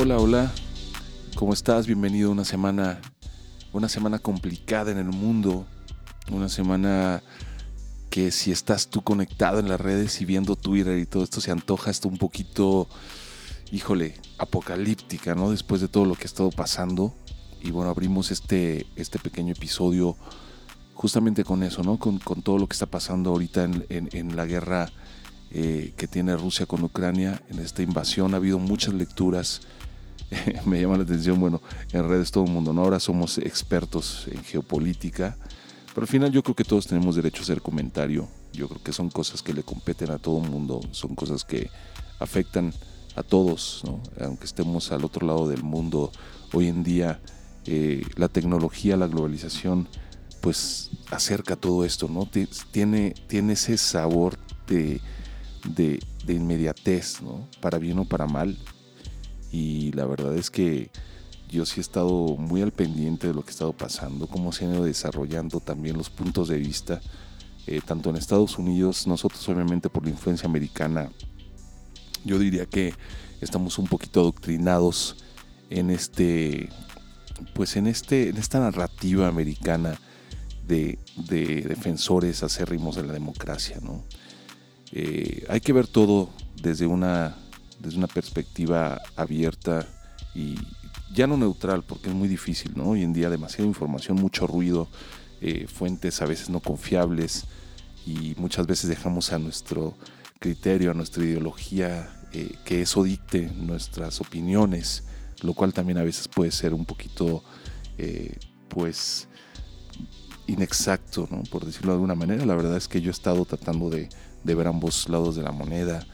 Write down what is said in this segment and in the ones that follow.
Hola, hola. ¿Cómo estás? Bienvenido a una semana, una semana complicada en el mundo, una semana que si estás tú conectado en las redes y viendo Twitter y todo esto se antoja esto un poquito, híjole, apocalíptica, ¿no? Después de todo lo que ha estado pasando. Y bueno, abrimos este, este pequeño episodio justamente con eso, ¿no? Con, todo lo que está pasando ahorita en, la guerra eh, que tiene Rusia con Ucrania, en esta invasión. Ha habido muchas lecturas me llama la atención, bueno, en redes todo el mundo, ¿no? Ahora somos expertos en geopolítica, pero al final yo creo que todos tenemos derecho a hacer comentario. Yo creo que son cosas que le competen a todo el mundo, son cosas que afectan a todos, ¿no? Aunque estemos al otro lado del mundo, hoy en día eh, la tecnología, la globalización, pues acerca todo esto, ¿no? Tiene, tiene ese sabor de, de, de inmediatez, ¿no? Para bien o para mal, y la verdad es que yo sí he estado muy al pendiente de lo que ha estado pasando, cómo se han ido desarrollando también los puntos de vista, eh, tanto en Estados Unidos, nosotros obviamente por la influencia americana, yo diría que estamos un poquito adoctrinados en este, pues en este, en esta narrativa americana de, defensores acérrimos de la democracia, ¿no? Eh, hay que ver todo desde una desde una perspectiva abierta y ya no neutral, porque es muy difícil, ¿no? Hoy en día demasiada información, mucho ruido, eh, fuentes a veces no confiables y muchas veces dejamos a nuestro criterio, a nuestra ideología, eh, que eso dicte nuestras opiniones, lo cual también a veces puede ser un poquito, eh, pues, inexacto, ¿no? Por decirlo de alguna manera. La verdad es que yo he estado tratando de, de ver ambos lados de la moneda,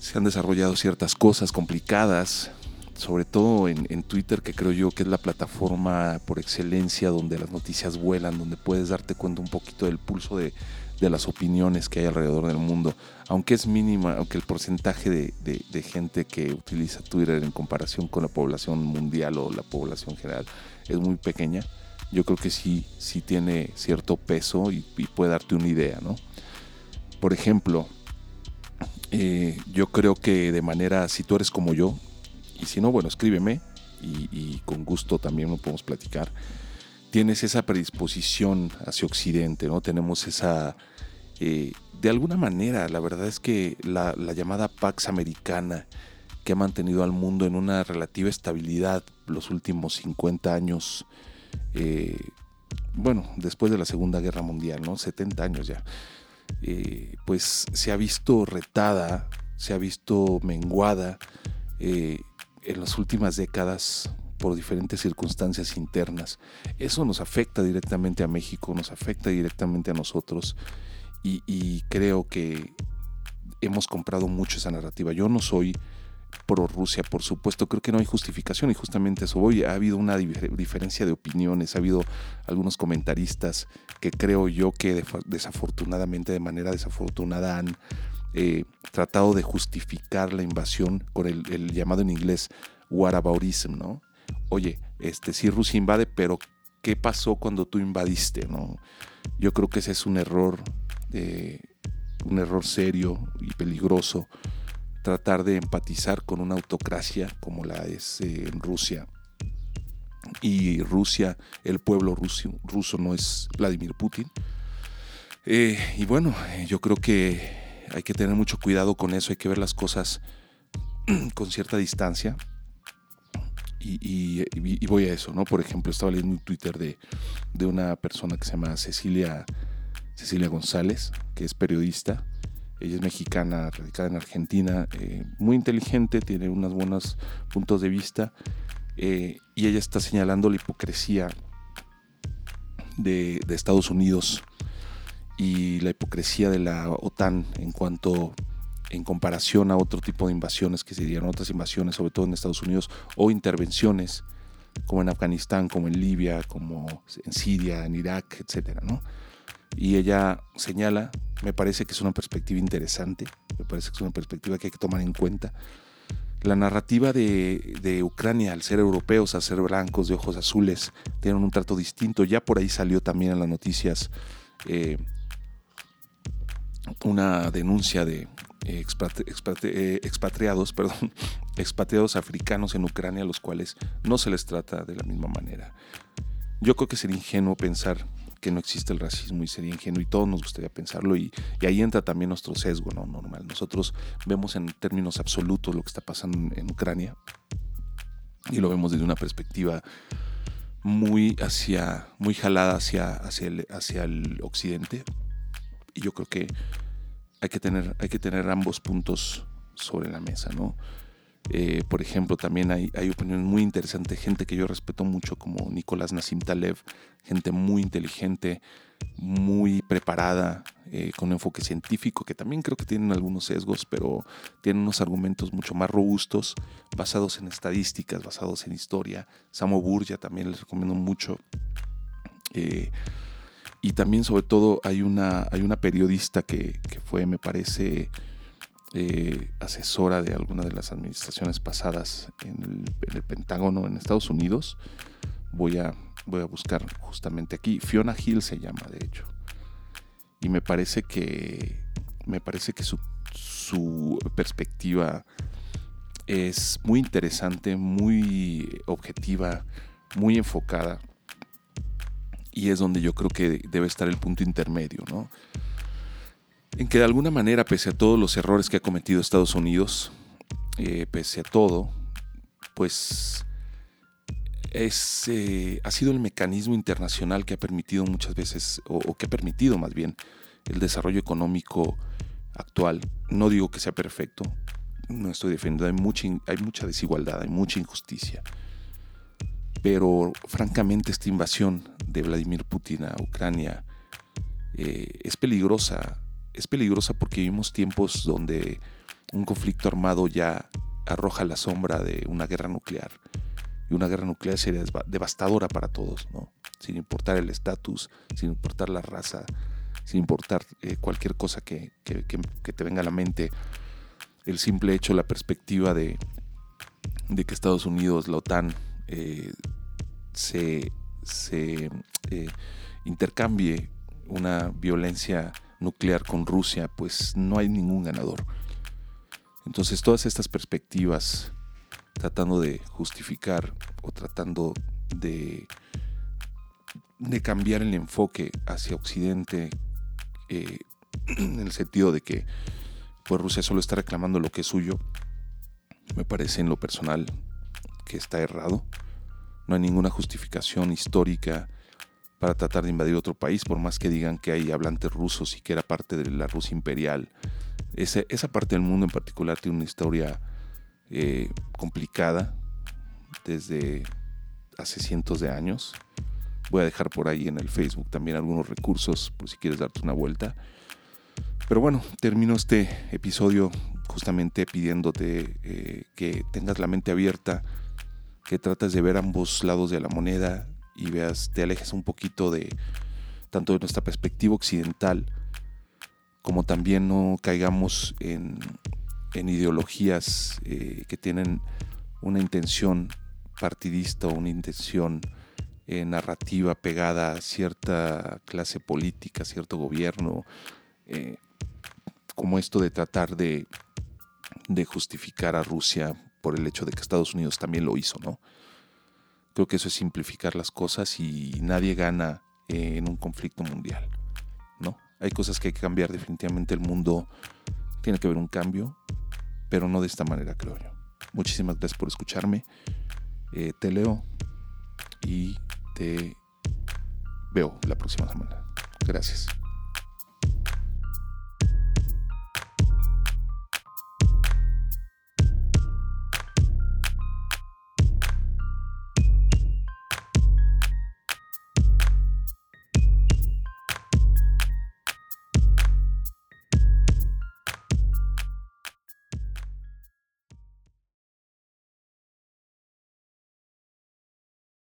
se han desarrollado ciertas cosas complicadas, sobre todo en, Twitter, que creo yo que es la plataforma por excelencia donde las noticias vuelan, donde puedes darte cuenta un poquito del pulso de, las opiniones que hay alrededor del mundo. Aunque es mínima, aunque el porcentaje de, gente que utiliza Twitter en comparación con la población mundial o la población general es muy pequeña, yo creo que sí, sí tiene cierto peso y, y puede darte una idea, ¿no? Por ejemplo, eh, yo creo que de manera, si tú eres como yo, y si no, bueno, escríbeme y, con gusto también lo podemos platicar. Tienes esa predisposición hacia Occidente, ¿no? Tenemos esa, eh, de alguna manera, la verdad es que la, llamada Pax Americana, que ha mantenido al mundo en una relativa estabilidad los últimos 50 años, eh, bueno, después de la Segunda Guerra Mundial, ¿no? 70 años ya. Eh, pues se ha visto retada, se ha visto menguada eh, en las últimas décadas por diferentes circunstancias internas. Eso nos afecta directamente a México, nos afecta directamente a nosotros y creo que hemos comprado mucho esa narrativa. Yo no soy pro Rusia, por supuesto, creo que no hay justificación y justamente eso hoy ha habido una diferencia de opiniones, ha habido algunos comentaristas que creo yo que desafortunadamente, de manera desafortunada, han eh, tratado de justificar la invasión con el, llamado en inglés whataboutism, ¿no? Oye, este, sí Rusia invade, pero ¿qué pasó cuando tú invadiste, no? Yo creo que ese es un error, eh, un error serio y peligroso tratar de empatizar con una autocracia como la es eh, en Rusia. Y Rusia, el pueblo ruso, ruso no es Vladimir Putin. Eh, y bueno, yo creo que hay que tener mucho cuidado con eso, hay que ver las cosas con cierta distancia. Y, voy a eso, ¿no? Por ejemplo, estaba leyendo un Twitter de, de una persona que se llama Cecilia, Cecilia González, que es periodista, ella es mexicana, radicada en Argentina, eh, muy inteligente, tiene unos buenos puntos de vista eh, y ella está señalando la hipocresía de, Estados Unidos y la hipocresía de la OTAN en cuanto en comparación a otro tipo de invasiones que se dieron, otras invasiones, sobre todo en Estados Unidos, o intervenciones como en Afganistán, como en Libia, como en Siria, en Irak, etcétera, ¿no? Y ella señala, me parece que es una perspectiva interesante, me parece que es una perspectiva que hay que tomar en cuenta. La narrativa de, Ucrania, al ser europeos, al ser blancos de ojos azules, tienen un trato distinto. Ya por ahí salió también en las noticias eh, una denuncia de eh, expatriados, perdón, expatriados africanos en Ucrania, a los cuales no se les trata de la misma manera. Yo creo que sería ingenuo pensar que no existe el racismo y sería ingenuo y todos nos gustaría pensarlo y, ahí entra también nuestro sesgo no normal. Nosotros vemos en términos absolutos lo que está pasando en, Ucrania y lo vemos desde una perspectiva muy hacia muy jalada hacia hacia el, hacia el occidente y yo creo que hay que tener hay que tener ambos puntos sobre la mesa no eh, por ejemplo, también hay, hay opiniones muy interesantes, gente que yo respeto mucho como Nicolás Nassim Taleb, gente muy inteligente, muy preparada, eh, con enfoque científico, que también creo que tienen algunos sesgos, pero tienen unos argumentos mucho más robustos, basados en estadísticas, basados en historia. Samo Burja también les recomiendo mucho. Eh, y también, sobre todo, hay una, hay una periodista que, que fue, me parece, eh, asesora de alguna de las administraciones pasadas en el, Pentágono en Estados Unidos. Voy a, voy a buscar justamente aquí. Fiona Hill se llama, de hecho. Y me parece que, me parece que su, su perspectiva es muy interesante, muy objetiva, muy enfocada. Y es donde yo creo que debe estar el punto intermedio, ¿no? En que de alguna manera, pese a todos los errores que ha cometido Estados Unidos, eh, pese a todo, pues es, eh, ha sido el mecanismo internacional que ha permitido muchas veces, o, que ha permitido más bien, el desarrollo económico actual. No digo que sea perfecto, no estoy defendiendo, hay mucha, hay mucha desigualdad, hay mucha injusticia. Pero francamente esta invasión de Vladimir Putin a Ucrania eh, es peligrosa es peligrosa porque vivimos tiempos donde un conflicto armado ya arroja la sombra de una guerra nuclear. Y una guerra nuclear sería devastadora para todos, ¿no? Sin importar el estatus, sin importar la raza, sin importar eh, cualquier cosa que, te venga a la mente. El simple hecho, la perspectiva de, que Estados Unidos, la OTAN, eh, se, eh, intercambie una violencia nuclear con Rusia, pues no hay ningún ganador. Entonces todas estas perspectivas, tratando de justificar o tratando de, de cambiar el enfoque hacia Occidente, eh, en el sentido de que pues Rusia solo está reclamando lo que es suyo, me parece en lo personal que está errado. No hay ninguna justificación histórica para tratar de invadir otro país, por más que digan que hay hablantes rusos y que era parte de la Rusia imperial. esa parte del mundo en particular tiene una historia eh, complicada desde hace cientos de años. Voy a dejar por ahí en el Facebook también algunos recursos por si quieres darte una vuelta. Pero bueno, termino este episodio justamente pidiéndote eh, que tengas la mente abierta, que trates de ver ambos lados de la moneda, y veas, te alejes un poquito de tanto de nuestra perspectiva occidental, como también no caigamos en, ideologías eh, que tienen una intención partidista o una intención eh, narrativa pegada a cierta clase política, cierto gobierno, eh, como esto de tratar de, de justificar a Rusia por el hecho de que Estados Unidos también lo hizo, ¿no? Creo que eso es simplificar las cosas y nadie gana en un conflicto mundial. ¿no? Hay cosas que hay que cambiar. Definitivamente el mundo tiene que haber un cambio, pero no de esta manera, creo yo. Muchísimas gracias por escucharme. Eh, te leo y te veo la próxima semana. Gracias.